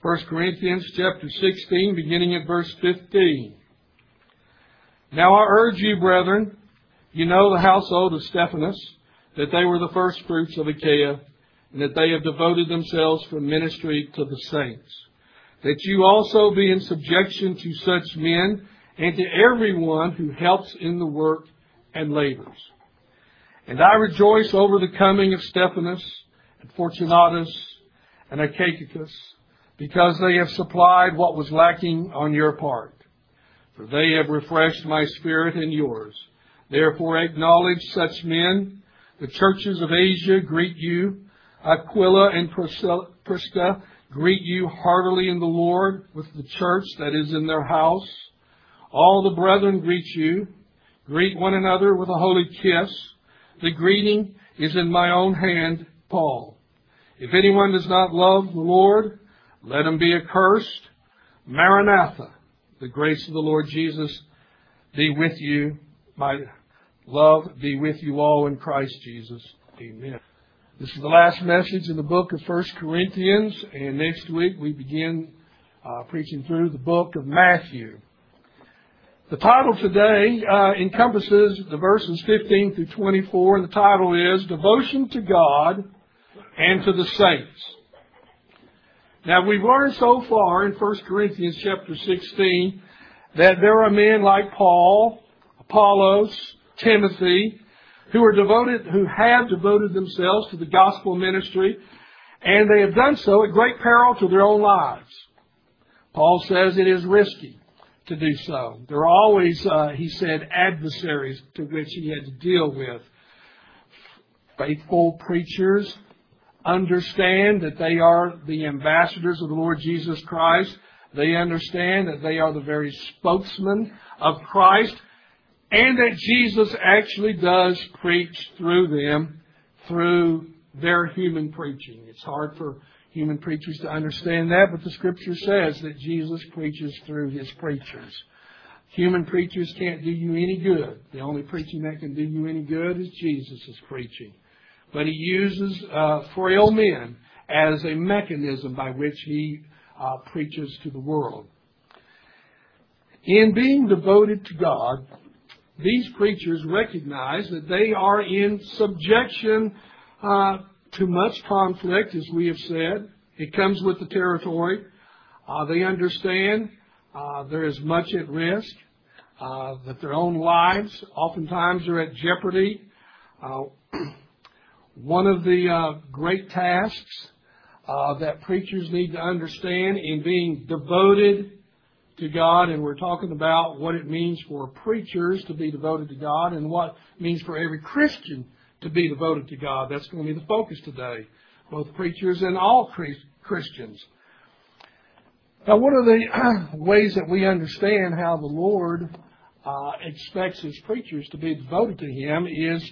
1 Corinthians chapter 16, beginning at verse 15. Now I urge you, brethren, you know the household of Stephanus, that they were the first fruits of Achaia, and that they have devoted themselves for ministry to the saints. That you also be in subjection to such men, and to everyone who helps in the work and labors. And I rejoice over the coming of Stephanus, and Fortunatus, and Achaicus, because they have supplied what was lacking on your part. For they have refreshed my spirit and yours. Therefore acknowledge such men. The churches of Asia greet you. Aquila and Prisca greet you heartily in the Lord with the church that is in their house. All the brethren greet you. Greet one another with a holy kiss. The greeting is in my own hand, Paul. If anyone does not love the Lord, let him be accursed. Maranatha. The grace of the Lord Jesus be with you. My love be with you all in Christ Jesus. Amen. This is the last message in the book of 1 Corinthians, and next week we begin uh, preaching through the book of Matthew. The title today uh, encompasses the verses 15 through 24, and the title is Devotion to God and to the Saints. Now we've learned so far in 1 Corinthians chapter 16 that there are men like Paul, Apollos, Timothy, who are devoted, who have devoted themselves to the gospel ministry, and they have done so at great peril to their own lives. Paul says it is risky to do so. There are always, uh, he said, adversaries to which he had to deal with. Faithful preachers understand that they are the ambassadors of the Lord Jesus Christ. They understand that they are the very spokesman of Christ and that Jesus actually does preach through them through their human preaching. It's hard for human preachers to understand that, but the scripture says that Jesus preaches through his preachers. Human preachers can't do you any good. The only preaching that can do you any good is Jesus' preaching. But he uses uh, frail men as a mechanism by which he uh, preaches to the world. In being devoted to God, these preachers recognize that they are in subjection uh, to much conflict, as we have said. It comes with the territory. Uh, they understand uh, there is much at risk, uh, that their own lives oftentimes are at jeopardy. Uh, one of the uh, great tasks that preachers need to understand in being devoted to God, and we're talking about what it means for preachers to be devoted to God and what it means for every Christian to be devoted to God. That's going to be the focus today, both preachers and all Christians. Now, one of the ways that we understand how the Lord uh, expects His preachers to be devoted to Him is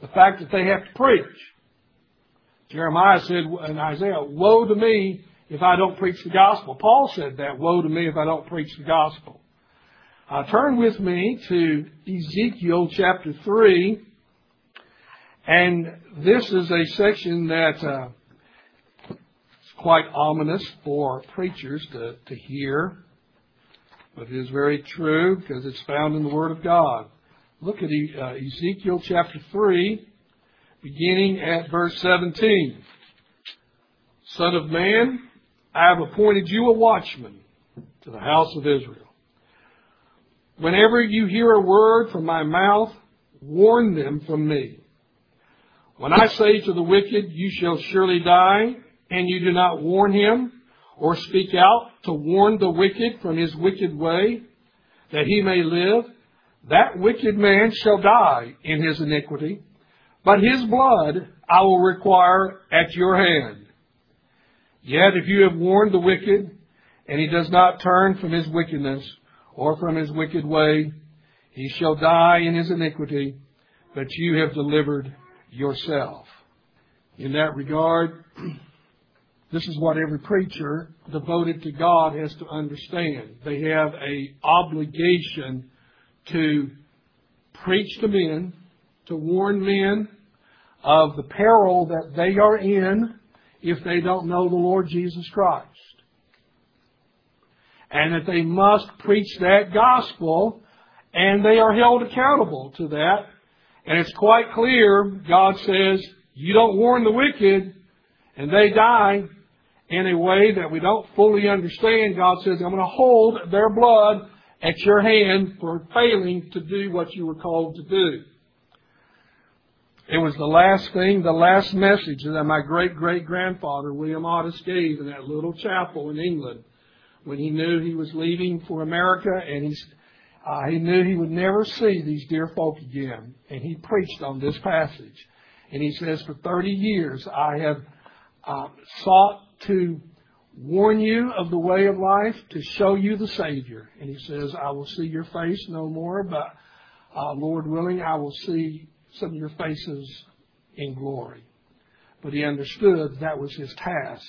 the fact that they have to preach. Jeremiah said in Isaiah, Woe to me if I don't preach the gospel. Paul said that, Woe to me if I don't preach the gospel. Uh, turn with me to Ezekiel chapter 3. And this is a section that uh, is quite ominous for preachers to, to hear, but it is very true because it's found in the Word of God. Look at uh, Ezekiel chapter 3, beginning at verse 17. Son of man, I have appointed you a watchman to the house of Israel. Whenever you hear a word from my mouth, warn them from me. When I say to the wicked, you shall surely die, and you do not warn him, or speak out to warn the wicked from his wicked way, that he may live, that wicked man shall die in his iniquity, but his blood I will require at your hand. Yet if you have warned the wicked, and he does not turn from his wickedness, or from his wicked way, he shall die in his iniquity, but you have delivered yourself. In that regard, this is what every preacher devoted to God has to understand. They have a obligation to preach to men, to warn men of the peril that they are in if they don't know the Lord Jesus Christ. and that they must preach that gospel and they are held accountable to that. And it's quite clear, God says, you don't warn the wicked and they die in a way that we don't fully understand. God says, I'm going to hold their blood at your hand for failing to do what you were called to do. It was the last thing, the last message that my great great grandfather, William Otis, gave in that little chapel in England when he knew he was leaving for America and he's, uh, he knew he would never see these dear folk again. And he preached on this passage. And he says, for 30 years I have uh, sought to warn you of the way of life, to show you the Savior. And he says, I will see your face no more, but uh, Lord willing, I will see some of your faces in glory. But he understood that was his task.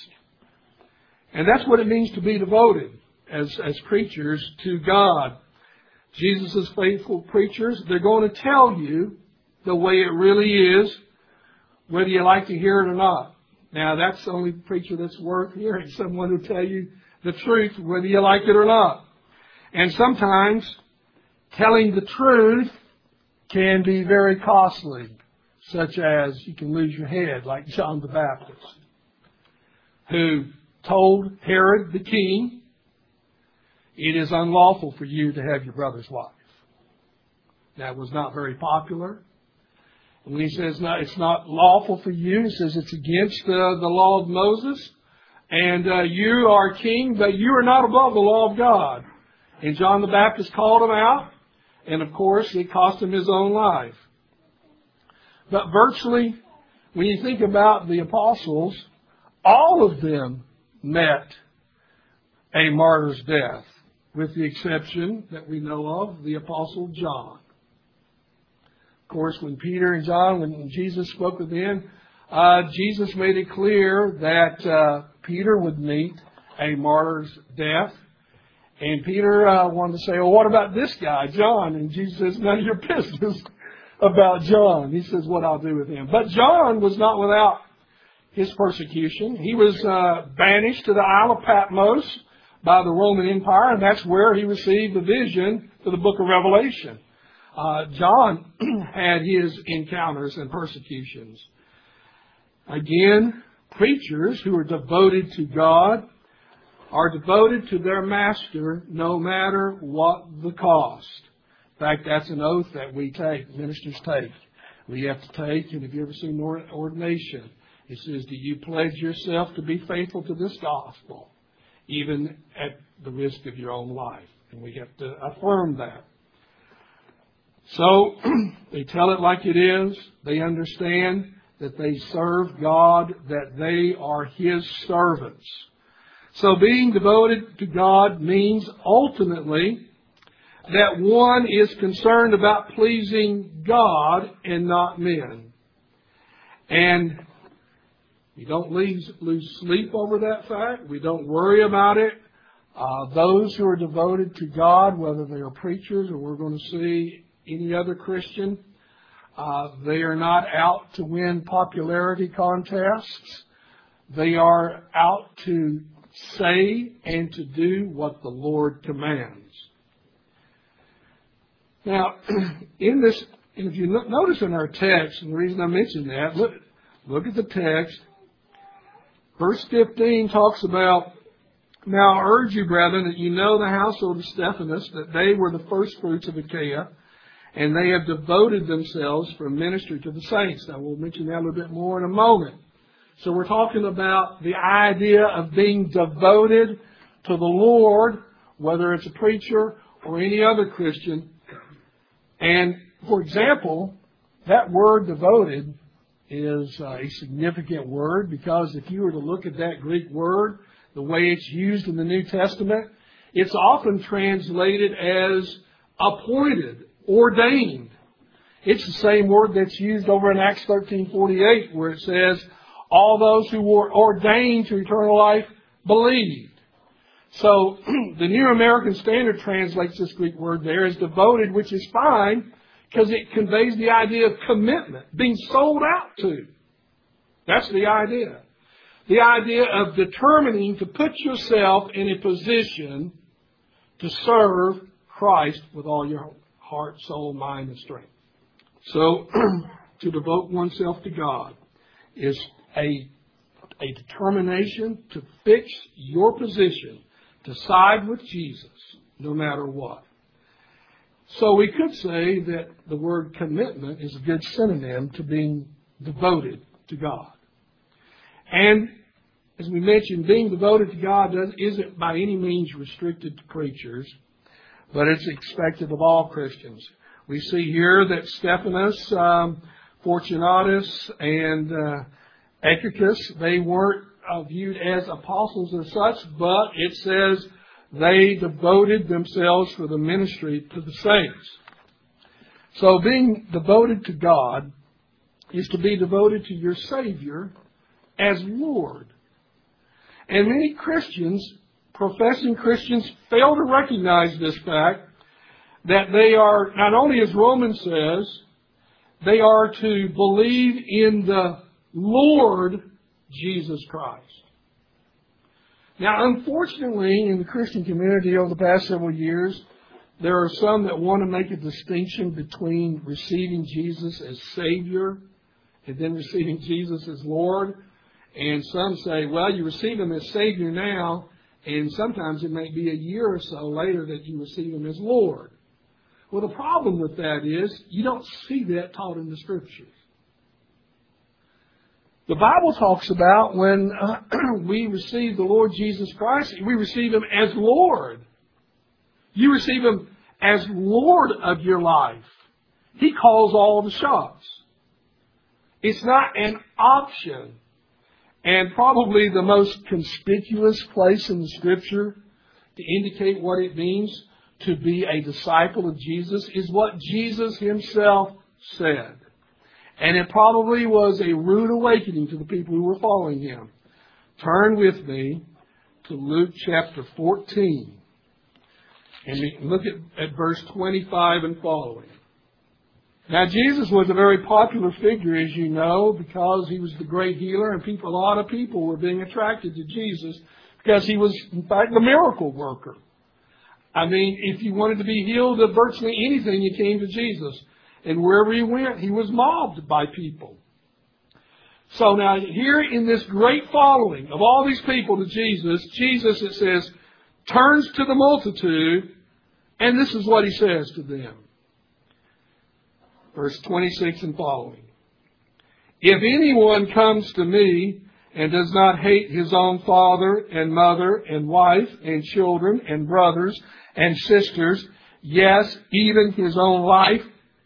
And that's what it means to be devoted as, as preachers to God. Jesus' faithful preachers, they're going to tell you the way it really is, whether you like to hear it or not. Now, that's the only preacher that's worth hearing, someone who tell you the truth, whether you like it or not. And sometimes telling the truth can be very costly, such as you can lose your head, like John the Baptist, who told Herod the king, it is unlawful for you to have your brother's wife. That was not very popular. And when he says no, it's not lawful for you, he says it's against uh, the law of Moses. And uh, you are king, but you are not above the law of God. And John the Baptist called him out. And of course, it cost him his own life. But virtually, when you think about the apostles, all of them met a martyr's death, with the exception that we know of the apostle John. Of course, when Peter and John, when Jesus spoke with them, uh, Jesus made it clear that uh, Peter would meet a martyr's death. And Peter uh, wanted to say, well, what about this guy, John? And Jesus says, none of your business about John. He says, what I'll do with him. But John was not without his persecution. He was uh, banished to the Isle of Patmos by the Roman Empire, and that's where he received the vision for the book of Revelation. Uh, John had his encounters and persecutions. Again, preachers who are devoted to God are devoted to their master no matter what the cost. In fact, that's an oath that we take, ministers take. We have to take, and if you ever seen ordination, it says, Do you pledge yourself to be faithful to this gospel, even at the risk of your own life? And we have to affirm that. So they tell it like it is. They understand that they serve God, that they are His servants. So being devoted to God means ultimately that one is concerned about pleasing God and not men. And we don't lose, lose sleep over that fact. We don't worry about it. Uh, those who are devoted to God, whether they are preachers or we're going to see any other Christian, uh, they are not out to win popularity contests. They are out to say and to do what the Lord commands. Now, in this, if you notice in our text, and the reason I mention that, look, look at the text. Verse 15 talks about, Now I urge you, brethren, that you know the household of Stephanus, that they were the first fruits of Achaia, and they have devoted themselves for ministry to the saints. Now we'll mention that a little bit more in a moment. So we're talking about the idea of being devoted to the Lord, whether it's a preacher or any other Christian. And for example, that word devoted is a significant word because if you were to look at that Greek word, the way it's used in the New Testament, it's often translated as appointed, ordained. It's the same word that's used over in Acts 13:48 where it says all those who were ordained to eternal life believed. So the New American Standard translates this Greek word there as devoted, which is fine because it conveys the idea of commitment, being sold out to. That's the idea. The idea of determining to put yourself in a position to serve Christ with all your heart, soul, mind, and strength. So, to devote oneself to God is a, a determination to fix your position, to side with Jesus, no matter what. So we could say that the word commitment is a good synonym to being devoted to God. And as we mentioned, being devoted to God isn't by any means restricted to preachers, but it's expected of all Christians. We see here that Stephanus, um, Fortunatus, and uh, they weren't uh, viewed as apostles as such, but it says they devoted themselves for the ministry to the saints. So being devoted to God is to be devoted to your Savior as Lord. And many Christians, professing Christians, fail to recognize this fact that they are, not only as Romans says, they are to believe in the Lord Jesus Christ. Now, unfortunately, in the Christian community over the past several years, there are some that want to make a distinction between receiving Jesus as Savior and then receiving Jesus as Lord. And some say, well, you receive Him as Savior now, and sometimes it may be a year or so later that you receive Him as Lord. Well, the problem with that is you don't see that taught in the Scriptures. The Bible talks about when uh, we receive the Lord Jesus Christ, we receive Him as Lord. You receive Him as Lord of your life. He calls all the shots. It's not an option. And probably the most conspicuous place in the Scripture to indicate what it means to be a disciple of Jesus is what Jesus Himself said. And it probably was a rude awakening to the people who were following him. Turn with me to Luke chapter 14. And look at, at verse 25 and following. Now, Jesus was a very popular figure, as you know, because he was the great healer, and people, a lot of people were being attracted to Jesus because he was, in fact, the miracle worker. I mean, if you wanted to be healed of virtually anything, you came to Jesus. And wherever he went, he was mobbed by people. So now here in this great following of all these people to Jesus, Jesus, it says, turns to the multitude, and this is what he says to them. Verse 26 and following. If anyone comes to me and does not hate his own father and mother and wife and children and brothers and sisters, yes, even his own life,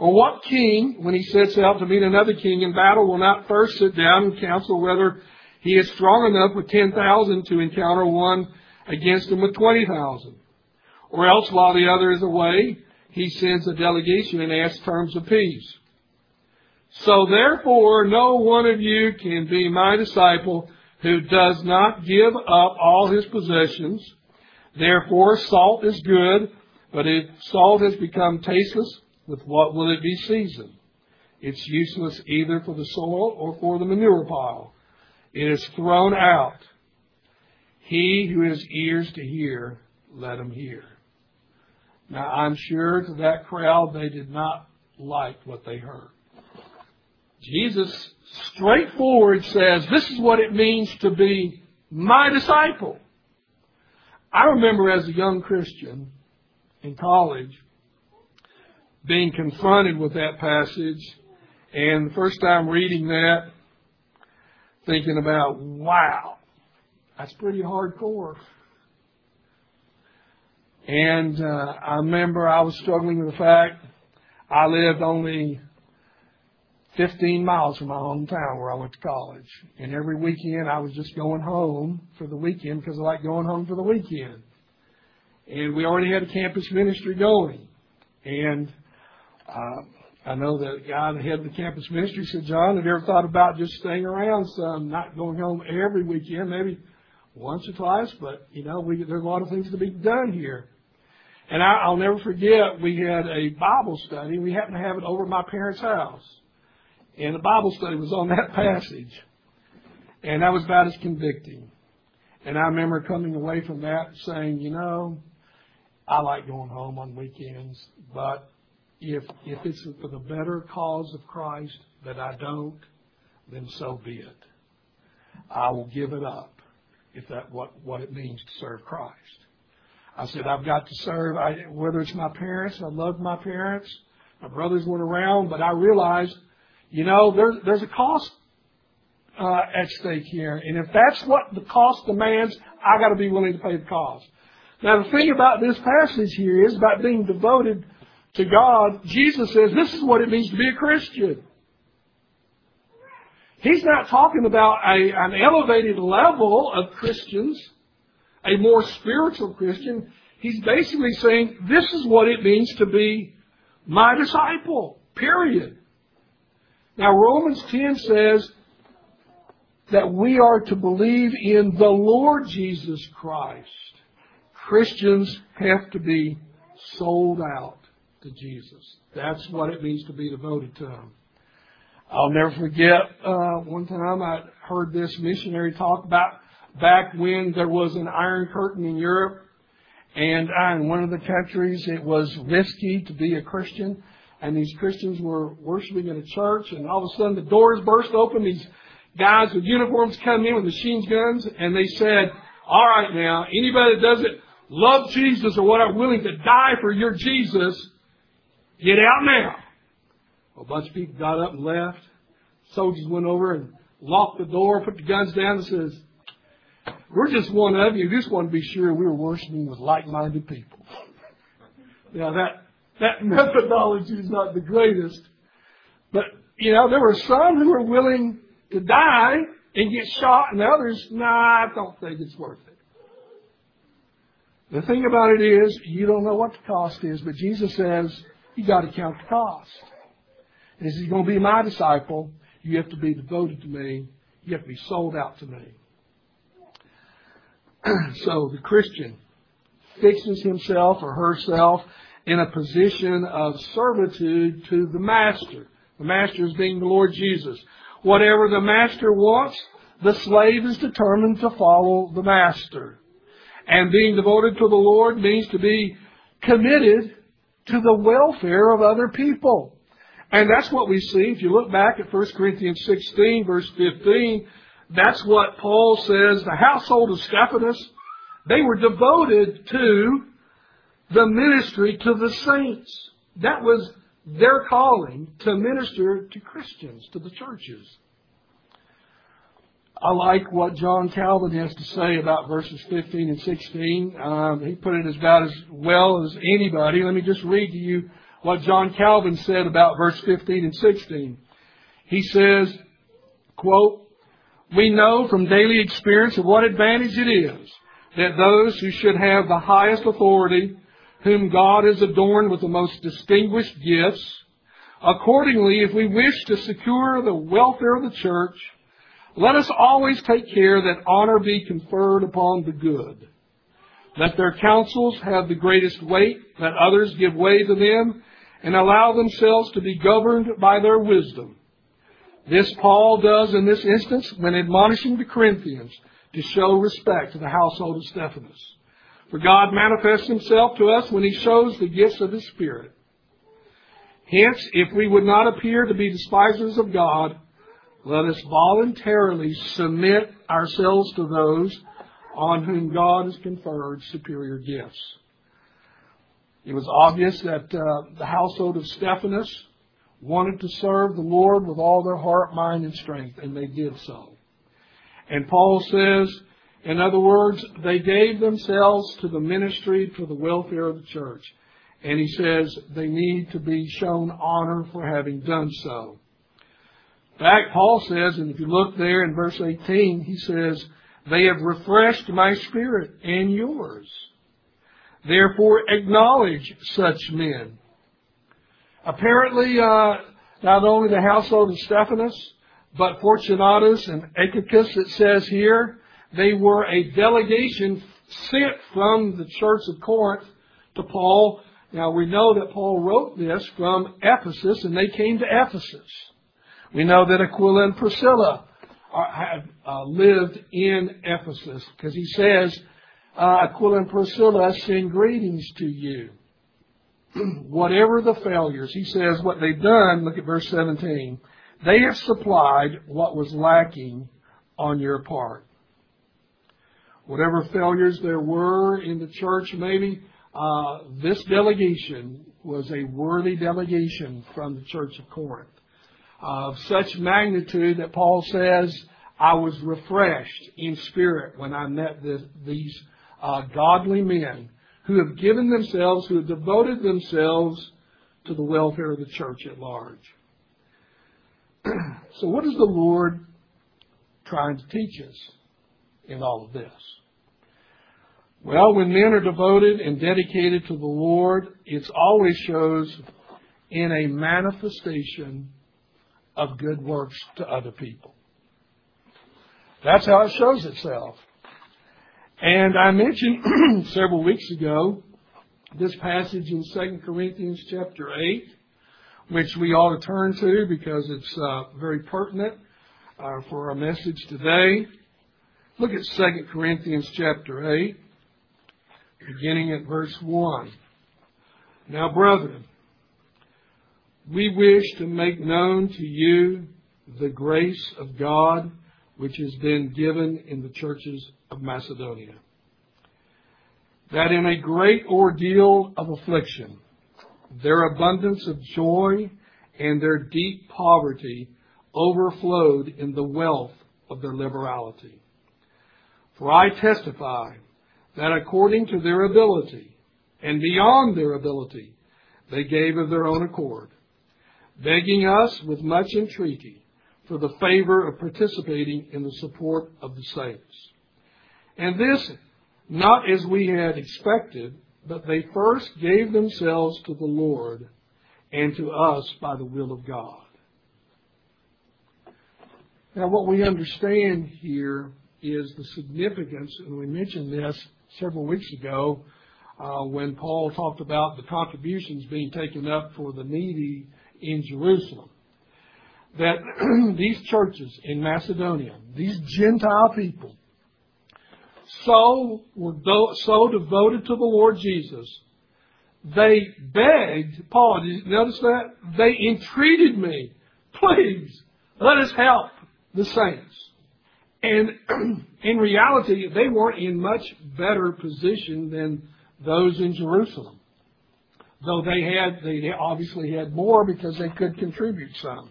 Or what king, when he sets out to meet another king in battle, will not first sit down and counsel whether he is strong enough with 10,000 to encounter one against him with 20,000? Or else, while the other is away, he sends a delegation and asks terms of peace. So therefore, no one of you can be my disciple who does not give up all his possessions. Therefore, salt is good, but if salt has become tasteless, with what will it be seasoned? It's useless either for the soil or for the manure pile. It is thrown out. He who has ears to hear, let him hear. Now, I'm sure to that crowd they did not like what they heard. Jesus straightforward says, This is what it means to be my disciple. I remember as a young Christian in college, being confronted with that passage and the first time reading that, thinking about, wow, that's pretty hardcore. And uh, I remember I was struggling with the fact I lived only 15 miles from my hometown where I went to college. And every weekend I was just going home for the weekend because I like going home for the weekend. And we already had a campus ministry going. And I know that guy, the head of the campus ministry, said, John, have you ever thought about just staying around some, not going home every weekend, maybe once or twice, but you know, we, there's a lot of things to be done here. And I, I'll never forget, we had a Bible study. We happened to have it over at my parents' house. And the Bible study was on that passage. And that was about as convicting. And I remember coming away from that saying, you know, I like going home on weekends, but if if it's for the better cause of Christ that I don't, then so be it. I will give it up if that what what it means to serve Christ. I said I've got to serve. I, whether it's my parents, I loved my parents. My brothers weren't around, but I realized, you know, there's there's a cost uh, at stake here, and if that's what the cost demands, I got to be willing to pay the cost. Now the thing about this passage here is about being devoted to God, Jesus says this is what it means to be a Christian. He's not talking about a, an elevated level of Christians, a more spiritual Christian. He's basically saying this is what it means to be my disciple, period. Now Romans 10 says that we are to believe in the Lord Jesus Christ. Christians have to be sold out to Jesus. That's what it means to be devoted to Him. I'll never forget uh, one time I heard this missionary talk about back when there was an Iron Curtain in Europe, and in one of the countries it was risky to be a Christian, and these Christians were worshiping in a church, and all of a sudden the doors burst open. These guys with uniforms come in with machine guns, and they said, "All right, now anybody that doesn't love Jesus or what are willing to die for your Jesus, Get out now. A bunch of people got up and left. Soldiers went over and locked the door, put the guns down, and says, "We're just one of you. Just want to be sure we were worshiping with like-minded people." Now that that methodology is not the greatest, but you know there were some who were willing to die and get shot, and the others, nah, I don't think it's worth it. The thing about it is, you don't know what the cost is, but Jesus says, you got to count the cost. And if you're going to be my disciple, you have to be devoted to me. You have to be sold out to me. so the Christian fixes himself or herself in a position of servitude to the master. The master is being the Lord Jesus. Whatever the master wants, the slave is determined to follow the master. And being devoted to the Lord means to be committed to the welfare of other people. And that's what we see. If you look back at 1 Corinthians 16, verse 15, that's what Paul says. The household of Stephanus, they were devoted to the ministry to the saints. That was their calling to minister to Christians, to the churches. I like what John Calvin has to say about verses 15 and 16. Um, he put it as about as well as anybody. Let me just read to you what John Calvin said about verse 15 and 16. He says, quote, We know from daily experience of what advantage it is that those who should have the highest authority, whom God has adorned with the most distinguished gifts, accordingly, if we wish to secure the welfare of the church, let us always take care that honor be conferred upon the good. Let their counsels have the greatest weight, let others give way to them, and allow themselves to be governed by their wisdom. This Paul does in this instance when admonishing the Corinthians to show respect to the household of Stephanus. For God manifests himself to us when he shows the gifts of his Spirit. Hence, if we would not appear to be despisers of God, let us voluntarily submit ourselves to those on whom God has conferred superior gifts. It was obvious that uh, the household of Stephanus wanted to serve the Lord with all their heart, mind, and strength, and they did so. And Paul says, in other words, they gave themselves to the ministry for the welfare of the church. And he says they need to be shown honor for having done so fact, Paul says, and if you look there in verse 18, he says, They have refreshed my spirit and yours. Therefore acknowledge such men. apparently, uh, not only the household of Stephanus, but Fortunatus and Achaicus, it says here, they were a delegation sent from the church of Corinth to Paul. Now we know that Paul wrote this from Ephesus and they came to Ephesus. We know that Aquila and Priscilla are, have uh, lived in Ephesus because he says, uh, Aquila and Priscilla send greetings to you. Whatever the failures, he says what they've done, look at verse 17, they have supplied what was lacking on your part. Whatever failures there were in the church, maybe, uh, this delegation was a worthy delegation from the church of Corinth. Of such magnitude that Paul says, I was refreshed in spirit when I met these uh, godly men who have given themselves, who have devoted themselves to the welfare of the church at large. so, what is the Lord trying to teach us in all of this? Well, when men are devoted and dedicated to the Lord, it always shows in a manifestation of good works to other people. That's how it shows itself. And I mentioned several weeks ago this passage in 2 Corinthians chapter 8, which we ought to turn to because it's uh, very pertinent uh, for our message today. Look at 2 Corinthians chapter 8, beginning at verse 1. Now, brethren, we wish to make known to you the grace of God which has been given in the churches of Macedonia. That in a great ordeal of affliction, their abundance of joy and their deep poverty overflowed in the wealth of their liberality. For I testify that according to their ability and beyond their ability, they gave of their own accord, begging us with much entreaty for the favor of participating in the support of the saints. And this, not as we had expected, but they first gave themselves to the Lord and to us by the will of God. Now, what we understand here is the significance, and we mentioned this several weeks ago uh, when Paul talked about the contributions being taken up for the needy in Jerusalem. That these churches in Macedonia, these Gentile people, so were so devoted to the Lord Jesus, they begged Paul. Did you notice that? They entreated me, please let us help the saints. And in reality, they weren't in much better position than those in Jerusalem. Though they had, they obviously had more because they could contribute some.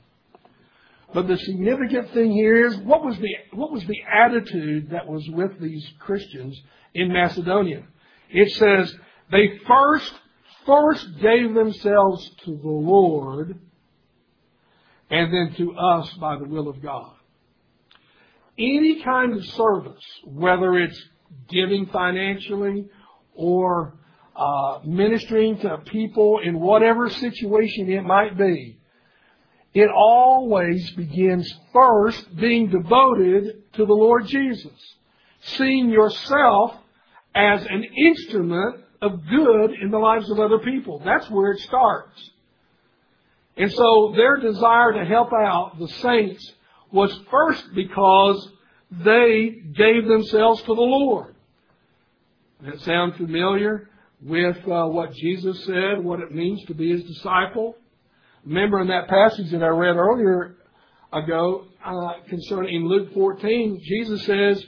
But the significant thing here is what was the what was the attitude that was with these Christians in Macedonia? It says they first first gave themselves to the Lord and then to us by the will of God. Any kind of service, whether it's giving financially or uh, ministering to people in whatever situation it might be, it always begins first being devoted to the Lord Jesus. Seeing yourself as an instrument of good in the lives of other people. That's where it starts. And so their desire to help out the saints was first because they gave themselves to the Lord. That sound familiar with uh, what Jesus said, what it means to be his disciple? Remember in that passage that I read earlier ago uh, concerning in Luke 14, Jesus says,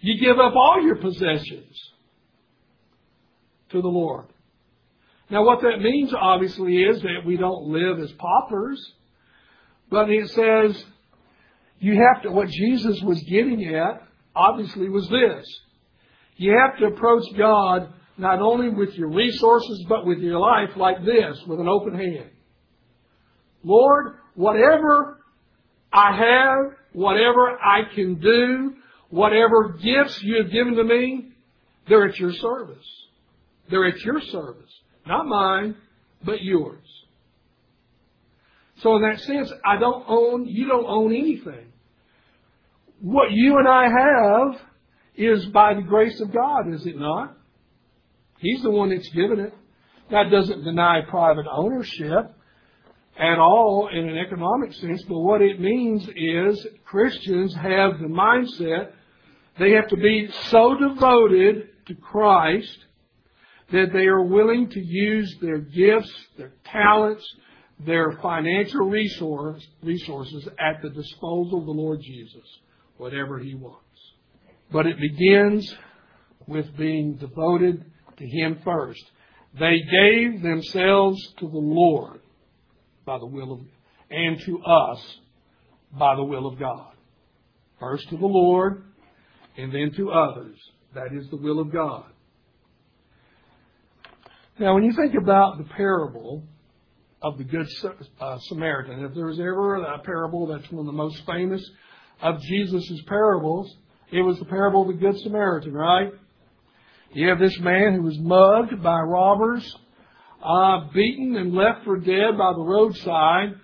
"You give up all your possessions to the Lord." Now, what that means obviously is that we don't live as paupers, but it says you have to. What Jesus was getting at obviously was this: you have to approach God not only with your resources but with your life like this, with an open hand. Lord, whatever I have, whatever I can do, whatever gifts you have given to me, they're at your service. They're at your service. Not mine, but yours. So in that sense, I don't own, you don't own anything. What you and I have is by the grace of God, is it not? He's the one that's given it. That doesn't deny private ownership at all in an economic sense, but what it means is Christians have the mindset they have to be so devoted to Christ that they are willing to use their gifts, their talents, their financial resource, resources at the disposal of the Lord Jesus, whatever He wants. But it begins with being devoted to Him first. They gave themselves to the Lord by the will of, and to us by the will of God. First to the Lord, and then to others. That is the will of God. Now, when you think about the parable of the Good uh, Samaritan, if there was ever a parable that's one of the most famous of Jesus' parables, it was the parable of the Good Samaritan, right? You have this man who was mugged by robbers, uh, beaten and left for dead by the roadside,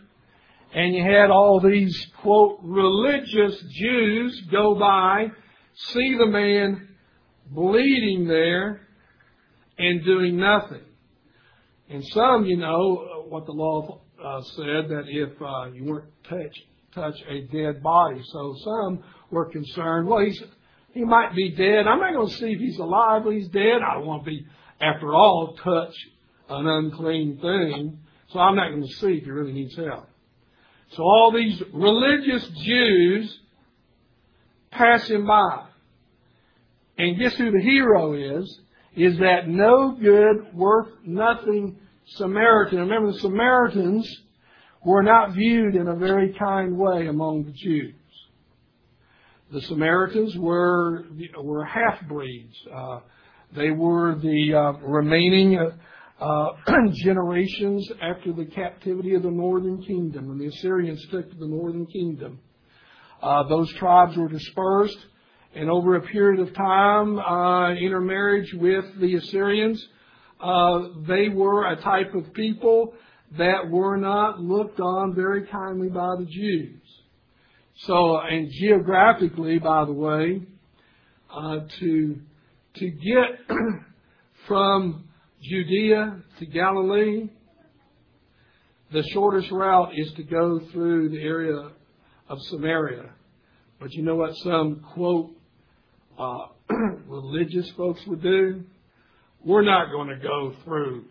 and you had all these, quote, religious Jews go by see the man bleeding there and doing nothing. And some, you know, what the law uh, said that if uh, you weren't touch touch a dead body, so some were concerned. Well, he's he might be dead. I'm not going to see if he's alive. or He's dead. I don't want to be, after all, touch an unclean thing. So I'm not going to see if he really needs help. So all these religious Jews pass him by. And guess who the hero is? Is that no good, worth nothing Samaritan. Remember, the Samaritans were not viewed in a very kind way among the Jews. The Samaritans were were half breeds. Uh, they were the uh, remaining uh, uh generations after the captivity of the northern kingdom when the Assyrians took the northern kingdom. Uh, those tribes were dispersed and over a period of time, uh, intermarriage with the Assyrians, uh, they were a type of people that were not looked on very kindly by the Jews. So, and geographically, by the way, uh, to to get from Judea to Galilee, the shortest route is to go through the area of Samaria. But you know what some quote uh, religious folks would do, we're not going to go through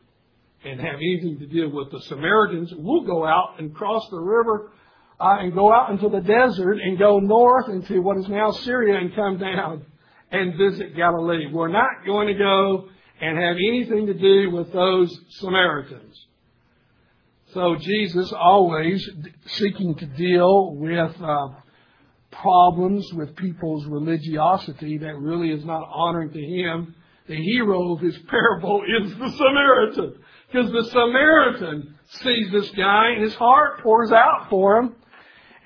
and have anything to do with the Samaritans. We'll go out and cross the river uh, and go out into the desert and go north into what is now Syria and come down and visit Galilee. We're not going to go and have anything to do with those Samaritans. So Jesus always seeking to deal with uh, problems with people's religiosity that really is not honoring to him, the hero of his parable is the Samaritan. Because the Samaritan sees this guy and his heart pours out for him.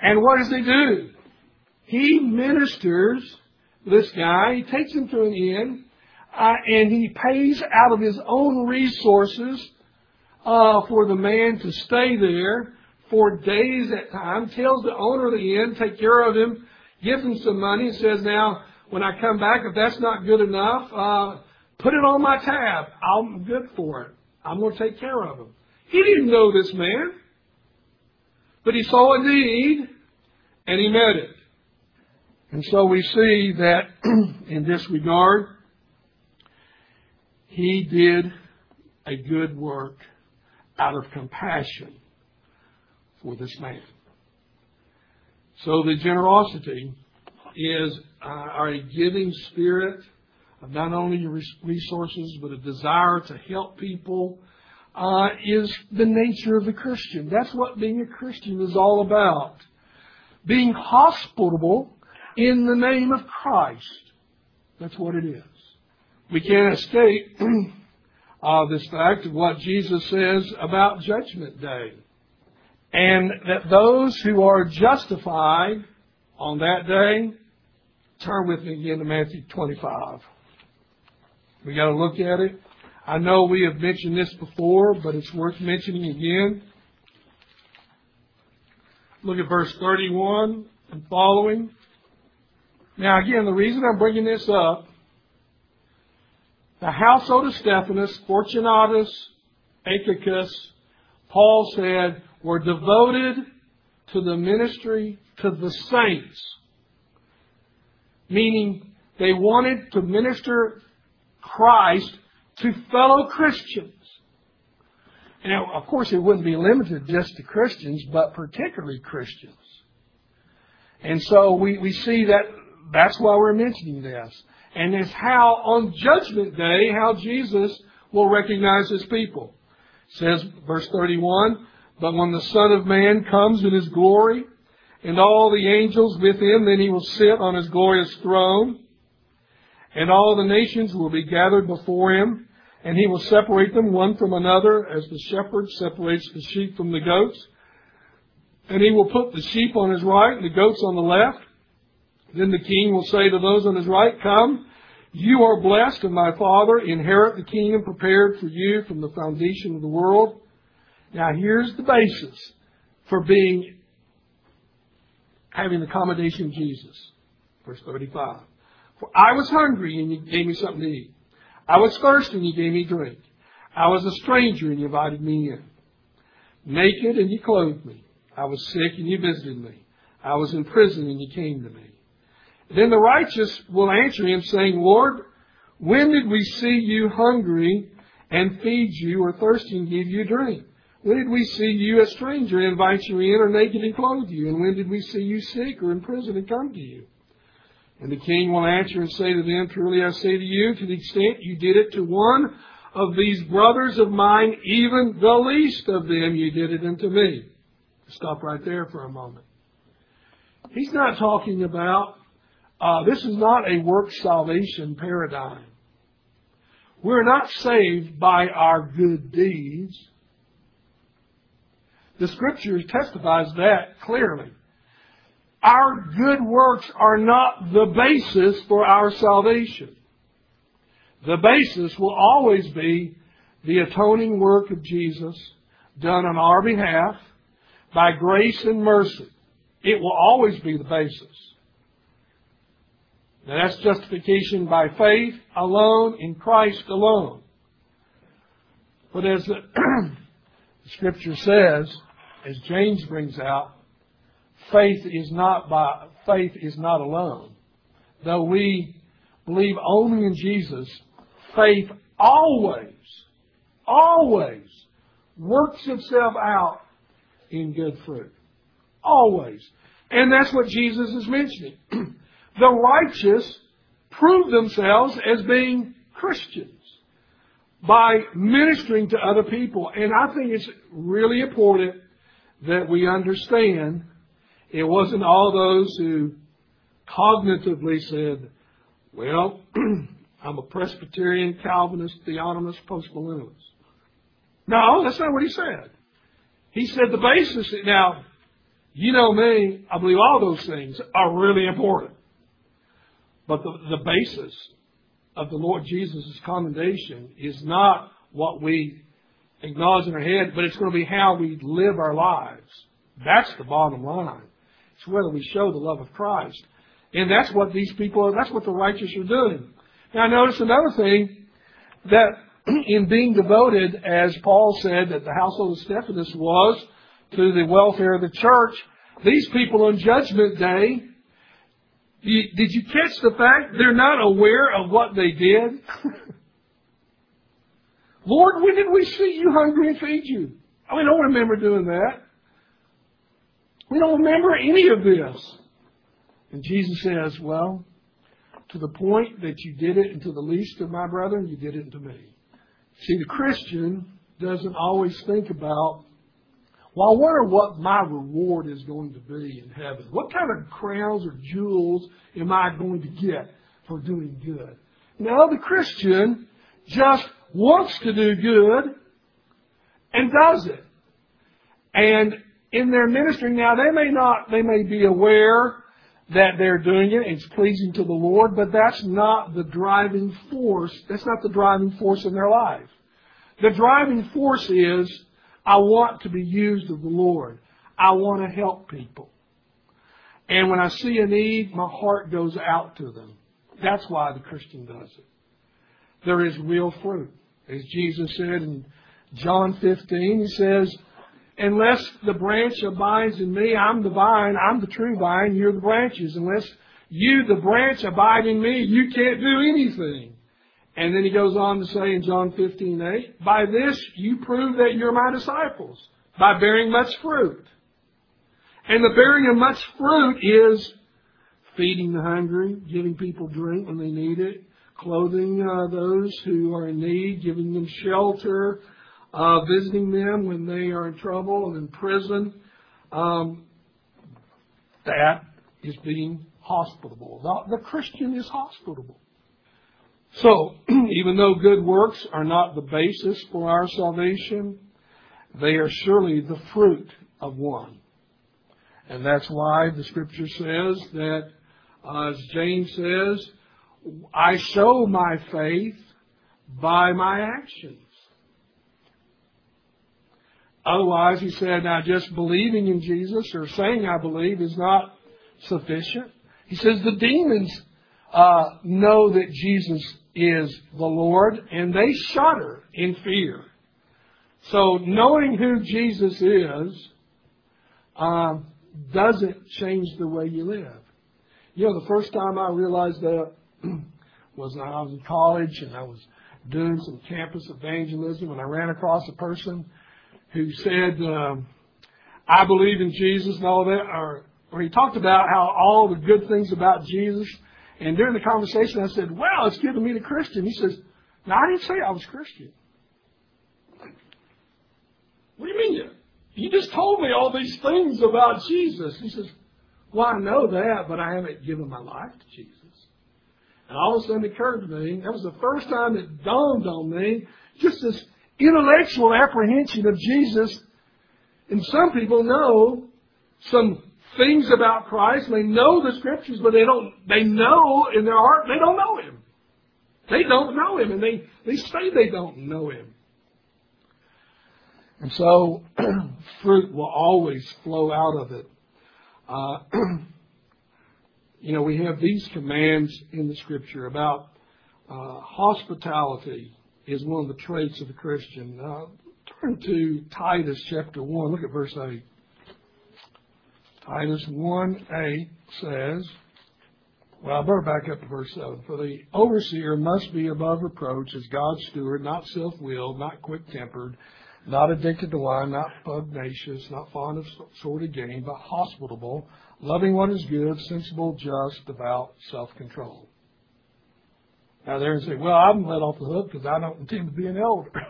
And what does he do? He ministers this guy. He takes him to an inn. Uh, and he pays out of his own resources uh, for the man to stay there for days at a time, tells the owner of the inn, take care of him, gives him some money, and says, now, when I come back, if that's not good enough, uh, put it on my tab. I'm good for it. I'm going to take care of him. He didn't know this man, but he saw a need, and he met it. And so we see that in this regard, he did a good work out of compassion for this man. So the generosity is uh, a giving spirit of not only resources but a desire to help people uh, is the nature of the Christian. That's what being a Christian is all about. Being hospitable in the name of Christ. That's what it is. We can't escape uh, this fact of what Jesus says about Judgment Day and that those who are justified on that day, turn with me again to Matthew 25. We got to look at it. I know we have mentioned this before, but it's worth mentioning again. Look at verse 31 and following. Now, again, the reason I'm bringing this up, the household of Stephanus, Fortunatus, Achaicus, Paul said, were devoted to the ministry to the saints. Meaning, they wanted to minister Christ to fellow Christians. Now, of course, it wouldn't be limited just to Christians, but particularly Christians. And so we, we see that that's why we're mentioning this. And it's how on Judgment Day, how Jesus will recognize his people. It says, verse 31, But when the Son of Man comes in his glory, and all the angels with him, then he will sit on his glorious throne, and all the nations will be gathered before him, and he will separate them one from another, as the shepherd separates the sheep from the goats. And he will put the sheep on his right and the goats on the left. Then the king will say to those on his right, Come, you are blessed of my Father, inherit the kingdom prepared for you from the foundation of the world. Now here's the basis for being, having the accommodation of Jesus. Verse 35. For I was hungry and you gave me something to eat. I was thirsty and you gave me drink. I was a stranger and you invited me in. Naked and you clothed me. I was sick and you visited me. I was in prison and you came to me. Then the righteous will answer him saying, Lord, when did we see you hungry and feed you or thirsty and give you drink? When did we see you a stranger and invite you in or naked and clothe you? And when did we see you sick or in prison and come to you? And the king will answer and say to them, Truly I say to you, to the extent you did it to one of these brothers of mine, even the least of them, you did it unto me. Stop right there for a moment. He's not talking about uh, this is not a work salvation paradigm. We're not saved by our good deeds. The scripture testifies that clearly. Our good works are not the basis for our salvation. The basis will always be the atoning work of Jesus done on our behalf by grace and mercy. It will always be the basis. Now that's justification by faith alone in Christ alone. But as the, scripture says, as James brings out, faith is not by faith is not alone. Though we believe only in Jesus, faith always, always works itself out in good fruit. Always. And that's what Jesus is mentioning. the righteous prove themselves as being Christians by ministering to other people. And I think it's really important that we understand it wasn't all those who cognitively said, well, I'm a Presbyterian, Calvinist, Theonomist, Postmillennialist. No, that's not what he said. He said the basis, now, you know me, I believe all those things are really important. But the, the basis of the Lord Jesus' commendation is not what we acknowledge in our head, but it's going to be how we live our lives. That's the bottom line. It's whether we show the love of Christ. And that's what these people are, that's what the righteous are doing. Now notice another thing, that in being devoted, as Paul said, that the household of Stephanus was to the welfare of the church, these people on Judgment Day did you catch the fact they're not aware of what they did? Lord, when did we see you hungry and feed you? I don't remember doing that. We don't remember any of this. And Jesus says, well, to the point that you did it unto the least of my brethren, you did it unto me. See, the Christian doesn't always think about well, I wonder what my reward is going to be in heaven. What kind of crowns or jewels am I going to get for doing good? Now, the Christian just wants to do good and does it. And in their ministry now, they may not, they may be aware that they're doing it, it's pleasing to the Lord, but that's not the driving force, that's not the driving force in their life. The driving force is I want to be used of the Lord. I want to help people. And when I see a need, my heart goes out to them. That's why the Christian does it. There is real fruit. As Jesus said in John 15, he says, Unless the branch abides in me, I'm the vine, I'm the true vine, you're the branches. Unless you, the branch, abide in me, you can't do anything. And then he goes on to say in John 15, 8, By this you prove that you're my disciples, by bearing much fruit. And the bearing of much fruit is feeding the hungry, giving people drink when they need it, clothing uh, those who are in need, giving them shelter, uh, visiting them when they are in trouble and in prison. Um, that is being hospitable. The, the Christian is hospitable. So, even though good works are not the basis for our salvation, they are surely the fruit of one. And that's why the scripture says that, uh, as James says, I show my faith by my actions. Otherwise, he said, now just believing in Jesus or saying I believe is not sufficient. He says the demons uh, know that Jesus is the Lord and they shudder in fear. So knowing who Jesus is uh, doesn't change the way you live. You know, the first time I realized that was when I was in college and I was doing some campus evangelism and I ran across a person who said, um, I believe in Jesus and all that, or, or he talked about how all the good things about Jesus. And during the conversation, I said, well, it's good to meet a Christian. He says, no, I didn't say I was Christian. What do you mean? You, you just told me all these things about Jesus. He says, well, I know that, but I haven't given my life to Jesus. And all of a sudden it occurred to me, that was the first time it dawned on me, just this intellectual apprehension of Jesus. And some people know some things about Christ. They know the scriptures, but they don't, they know in their heart they don't know Him. They don't know Him, and they, they say they don't know Him. And so, fruit will always flow out of it. Uh, you know, we have these commands in the scripture about uh, hospitality is one of the traits of the Christian. Uh, turn to Titus chapter 1. Look at verse 8. Titus 1 8 says, well, I better back up to verse 7. For the overseer must be above reproach as God's steward, not self willed, not quick tempered, not addicted to wine, not pugnacious, not fond of sordid gain, but hospitable, loving what is good, sensible, just, devout, self controlled. Now there and say, well, I'm let off the hook because I don't intend to be an elder.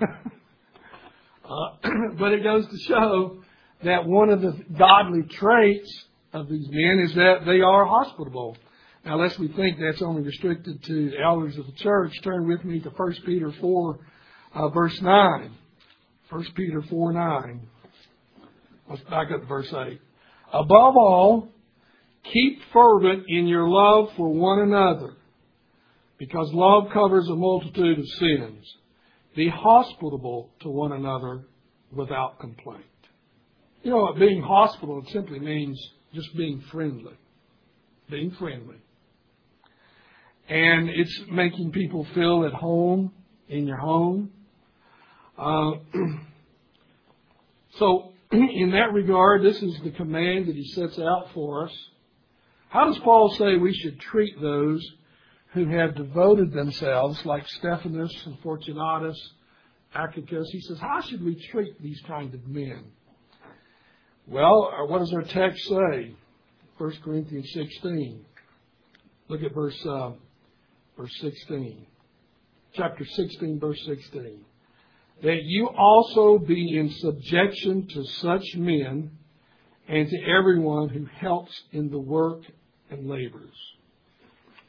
uh, but it goes to show that one of the godly traits of these men is that they are hospitable. Now, lest we think that's only restricted to elders of the church, turn with me to 1 Peter 4, uh, verse 9. 1 Peter 4, 9. Let's back up to verse 8. Above all, keep fervent in your love for one another because love covers a multitude of sins. Be hospitable to one another without complaint. You know, being hospitable simply means just being friendly. Being friendly. And it's making people feel at home in your home. Uh, so, in that regard, this is the command that he sets out for us. How does Paul say we should treat those who have devoted themselves, like Stephanus and Fortunatus, Achaicus. He says, how should we treat these kind of men? Well, uh, what does our text say? 1 Corinthians 16. Look at verse, uh, verse 16. Chapter 16, verse 16. That you also be in subjection to such men and to everyone who helps in the work and labors.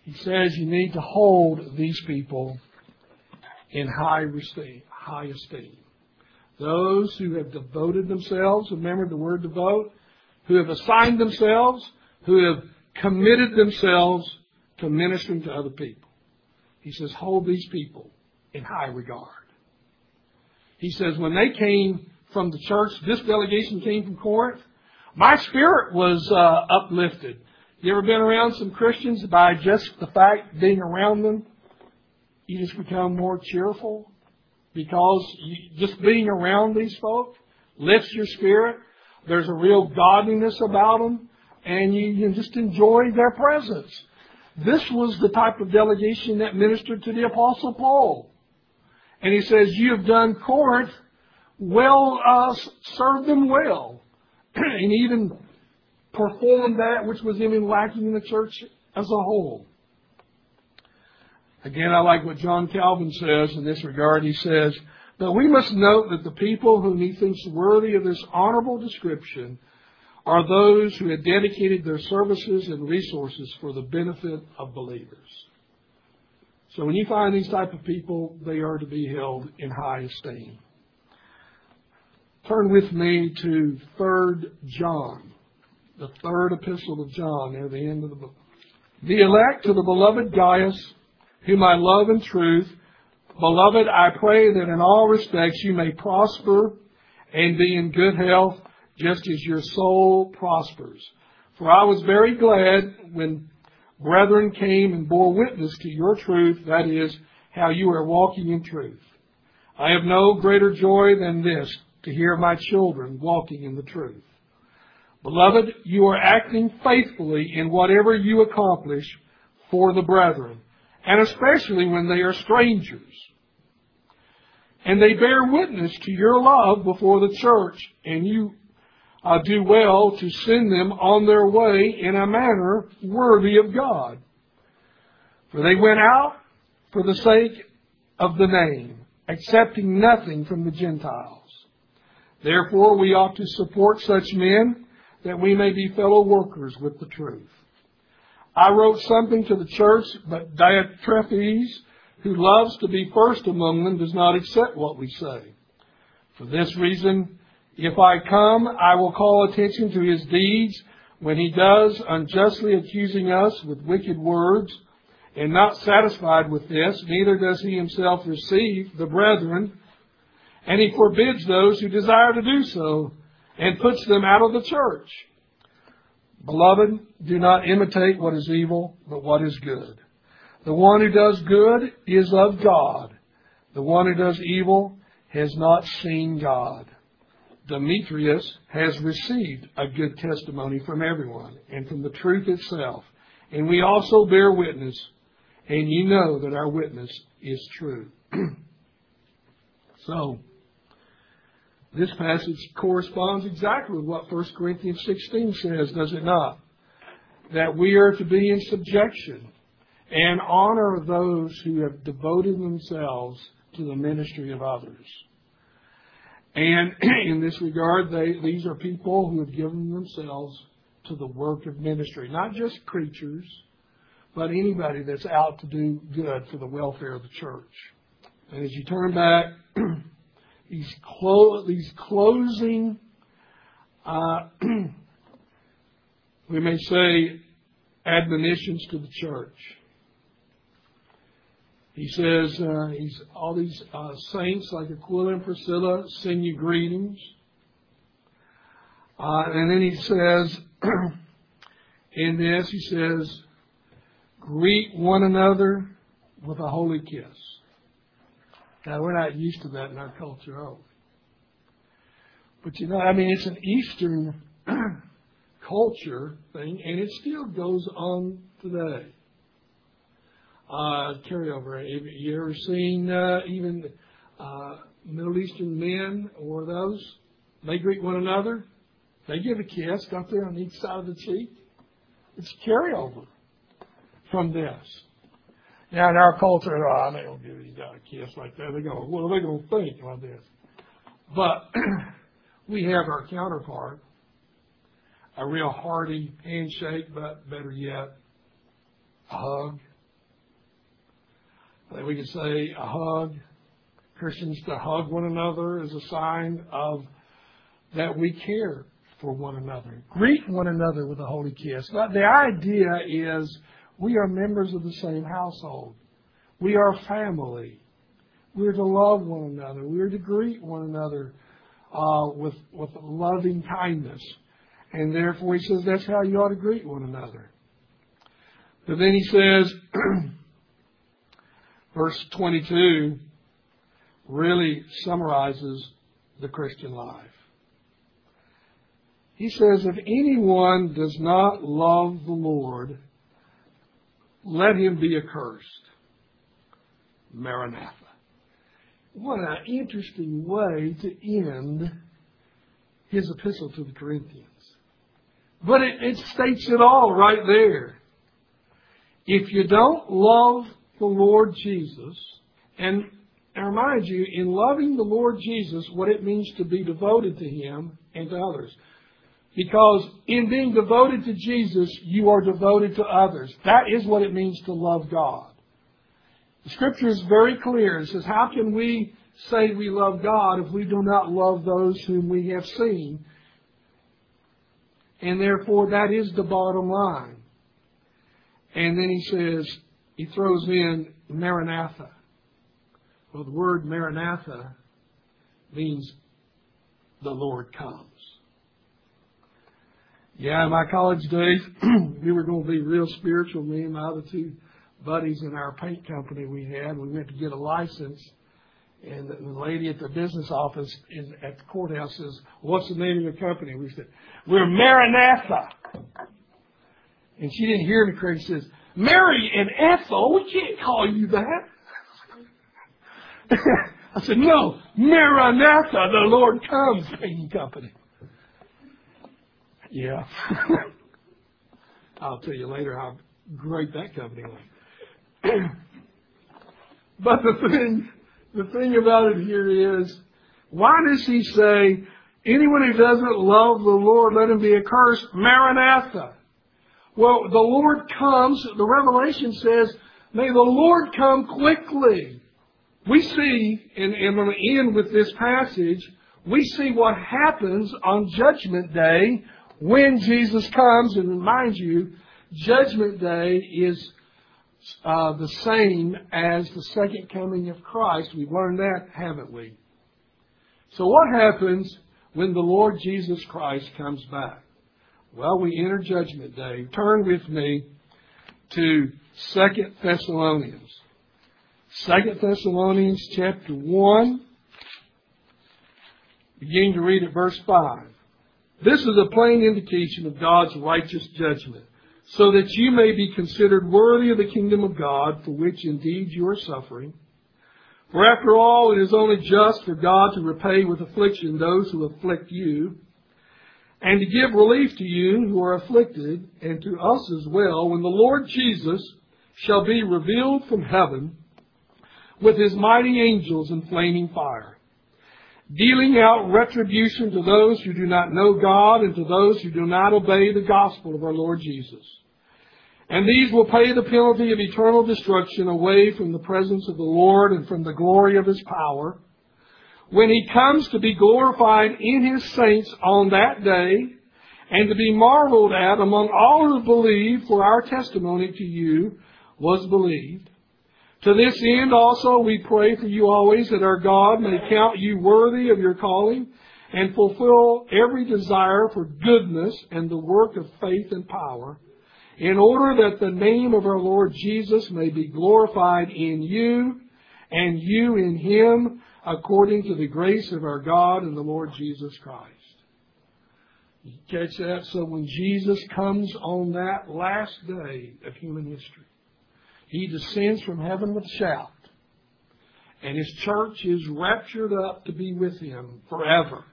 He says you need to hold these people in high esteem. High esteem. Those who have devoted themselves, remember the word devote, who have assigned themselves, who have committed themselves to ministering to other people. He says, hold these people in high regard. He says, when they came from the church, this delegation came from Corinth, My spirit was uh, uplifted. You ever been around some Christians by just the fact being around them, you just become more cheerful because you, just being around these folk lifts your spirit. There's a real godliness about them, and you, you just enjoy their presence. This was the type of delegation that ministered to the Apostle Paul. And he says, You have done Corinth well, uh, served them well. and even performed that which was even lacking in the church as a whole. Again, I like what John Calvin says in this regard. He says, But we must note that the people whom he thinks worthy of this honorable description are those who had dedicated their services and resources for the benefit of believers. So when you find these type of people, they are to be held in high esteem. Turn with me to 3 John, the third epistle of John near the end of the book. The elect to the beloved Gaius, whom I love in truth, beloved, I pray that in all respects you may prosper and be in good health just as your soul prospers. For I was very glad when brethren came and bore witness to your truth, that is, how you are walking in truth. I have no greater joy than this, to hear my children walking in the truth. Beloved, you are acting faithfully in whatever you accomplish for the brethren, and especially when they are strangers. And they bear witness to your love before the church, and you uh, do well to send them on their way in a manner worthy of God. For they went out for the sake of the name, accepting nothing from the Gentiles. Therefore, we ought to support such men that we may be fellow workers with the truth. I wrote something to the church, but Diotrephes, who loves to be first among them, does not accept what we say. For this reason, if I come, I will call attention to his deeds when he does unjustly accusing us with wicked words, and not satisfied with this, neither does he himself receive the brethren, and he forbids those who desire to do so, and puts them out of the church. Beloved, do not imitate what is evil, but what is good. The one who does good is of God. The one who does evil has not seen God. Demetrius has received a good testimony from everyone and from the truth itself. And we also bear witness, and you know that our witness is true. so, this passage corresponds exactly with what 1 Corinthians 16 says, does it not? That we are to be in subjection and honor those who have devoted themselves to the ministry of others. And in this regard, they, these are people who have given themselves to the work of ministry, not just preachers, but anybody that's out to do good for the welfare of the church. And as you turn back, these, clo- these closing, uh, we may say, admonitions to the church. He says, uh, he's, all these uh, saints like Aquila and Priscilla send you greetings. Uh, and then he says, in this, he says, greet one another with a holy kiss. Now, we're not used to that in our culture, are we? But you know, I mean, it's an Eastern culture thing, and it still goes on today uh, carryover. Have you ever seen uh, even uh, Middle Eastern men or those? They greet one another. They give a kiss, don't they, on each side of the cheek? It's carryover from this. Now, in our culture, oh, going to give you a kiss like that. They go, what are they going to think about this? But we have our counterpart, a real hearty handshake, but better yet, a hug we could say a hug. Christians to hug one another is a sign of that we care for one another. Greet one another with a holy kiss. But the idea is we are members of the same household. We are family. We're to love one another. We're to greet one another uh, with with loving kindness. And therefore, he says that's how you ought to greet one another. But then he says, verse 22 really summarizes the Christian life. He says, if anyone does not love the Lord, let him be accursed. Maranatha. What an interesting way to end his epistle to the Corinthians. But it, it states it all right there. If you don't love the Lord Jesus, and I remind you, in loving the Lord Jesus, what it means to be devoted to Him and to others. Because in being devoted to Jesus, you are devoted to others. That is what it means to love God. The scripture is very clear. It says, how can we say we love God if we do not love those whom we have seen? And therefore, that is the bottom line. And then he says, he throws in Maranatha. Well, the word Maranatha means the Lord comes. Yeah, in my college days, we were going to be real spiritual. Me and my other two buddies in our paint company we had, we went to get a license. And the lady at the business office in, at the courthouse says, What's the name of your company? We said, We're Maranatha. And she didn't hear me correctly. She says, Mary and Ethel, we can't call you that. I said, No, Maranatha, the Lord comes painting company. Yeah. I'll tell you later how great that company was. but the thing, the thing about it here is, why does he say, anyone who doesn't love the Lord, let him be accursed? Maranatha. Well, the Lord comes, the Revelation says, may the Lord come quickly. We see, and, and I'm going to end with this passage, we see what happens on Judgment Day when Jesus comes, and remind you, Judgment Day is uh, the same as the second coming of Christ. We've learned that, haven't we? So what happens when the Lord Jesus Christ comes back? Well, we enter Judgment Day. Turn with me to Second Thessalonians. Second Thessalonians chapter 1, beginning to read at verse 5. This is a plain indication of God's righteous judgment, so that you may be considered worthy of the kingdom of God, for which indeed you are suffering. For after all, it is only just for God to repay with affliction those who afflict you, and to give relief to you who are afflicted, and to us as well, when the Lord Jesus shall be revealed from heaven with his mighty angels in flaming fire dealing out retribution to those who do not know God and to those who do not obey the gospel of our Lord Jesus. And these will pay the penalty of eternal destruction away from the presence of the Lord and from the glory of His power when He comes to be glorified in His saints on that day and to be marveled at among all who believe for our testimony to you was believed. To this end also we pray for you always that our God may count you worthy of your calling and fulfill every desire for goodness and the work of faith and power in order that the name of our Lord Jesus may be glorified in you and you in him according to the grace of our God and the Lord Jesus Christ. You catch that? So when Jesus comes on that last day of human history, he descends from heaven with a shout. And his church is raptured up to be with him forever.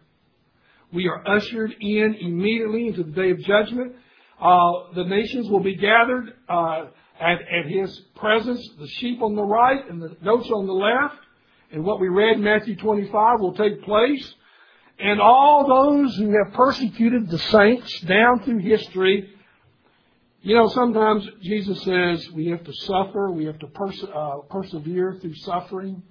We are ushered in immediately into the day of judgment. Uh, the nations will be gathered uh, at, at his presence, the sheep on the right and the goats on the left. And what we read in Matthew 25 will take place. And all those who have persecuted the saints down through history you know, sometimes Jesus says we have to suffer, we have to perse- uh, persevere through suffering.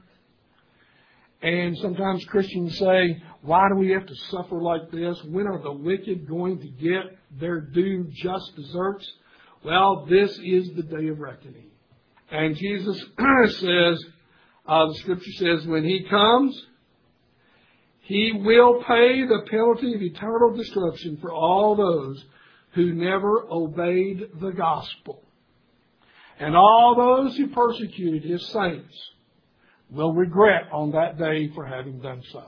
And sometimes Christians say, why do we have to suffer like this? When are the wicked going to get their due just deserts? Well, this is the day of reckoning. And Jesus says, uh, the scripture says, when he comes, He will pay the penalty of eternal destruction for all those who never obeyed the gospel. And all those who persecuted his saints will regret on that day for having done so.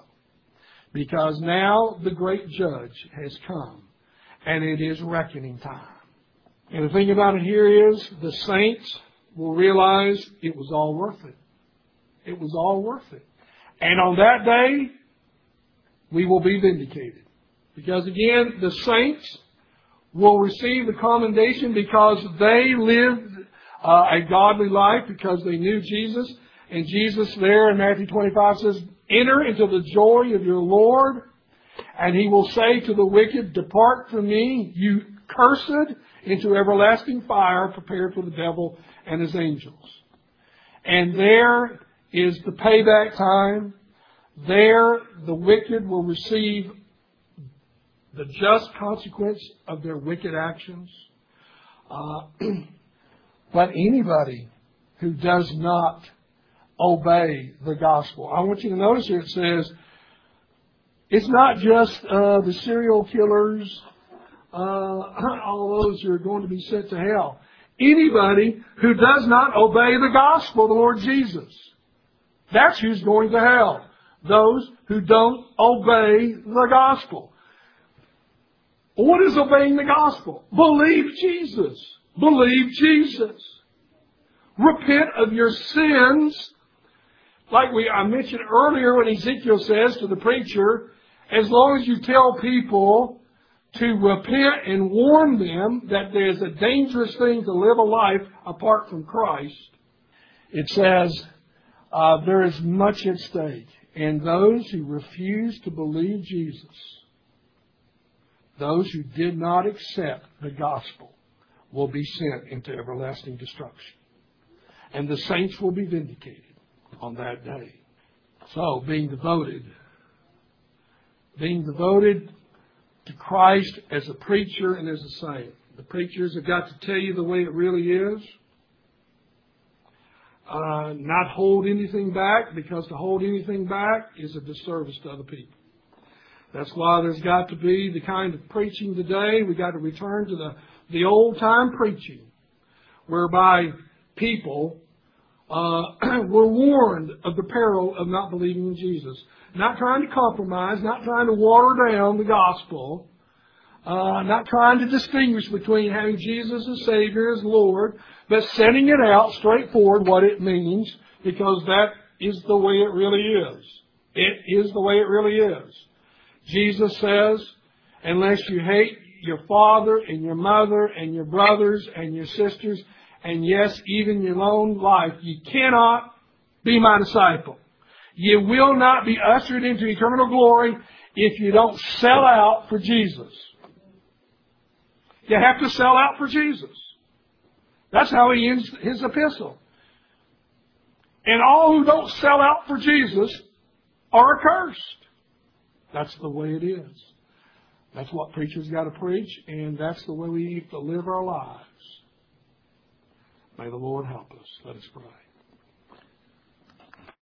Because now the great judge has come and it is reckoning time. And the thing about it here is the saints will realize it was all worth it. It was all worth it. And on that day, we will be vindicated. Because again, the saints will receive the commendation because they lived uh, a godly life because they knew Jesus. And Jesus there in Matthew 25 says, Enter into the joy of your Lord. And he will say to the wicked, Depart from me, you cursed, into everlasting fire prepared for the devil and his angels. And there is the payback time. There the wicked will receive the just consequence of their wicked actions. Uh, but anybody who does not obey the gospel, I want you to notice here it says, it's not just uh, the serial killers, uh, all those who are going to be sent to hell. Anybody who does not obey the gospel the Lord Jesus. That's who's going to hell. Those who don't obey the gospel. What is obeying the gospel? Believe Jesus. Believe Jesus. Repent of your sins. Like we, I mentioned earlier when Ezekiel says to the preacher, as long as you tell people to repent and warn them that there's a dangerous thing to live a life apart from Christ, it says uh, there is much at stake. And those who refuse to believe Jesus, those who did not accept the gospel, will be sent into everlasting destruction. And the saints will be vindicated on that day. So, being devoted, being devoted to Christ as a preacher and as a saint. The preachers have got to tell you the way it really is. Uh, not hold anything back because to hold anything back is a disservice to other people. That's why there's got to be the kind of preaching today. We've got to return to the, the old time preaching whereby people uh, were warned of the peril of not believing in Jesus. Not trying to compromise, not trying to water down the gospel, uh, not trying to distinguish between having Jesus as Savior, as Lord, but setting it out straightforward what it means because that is the way it really is. It is the way it really is. Jesus says, unless you hate your father and your mother and your brothers and your sisters and yes, even your own life, you cannot be my disciple. You will not be ushered into eternal glory if you don't sell out for Jesus. You have to sell out for Jesus. That's how he ends his epistle. And all who don't sell out for Jesus are accursed. That's the way it is. That's what preachers got to preach, and that's the way we need to live our lives. May the Lord help us. Let us pray.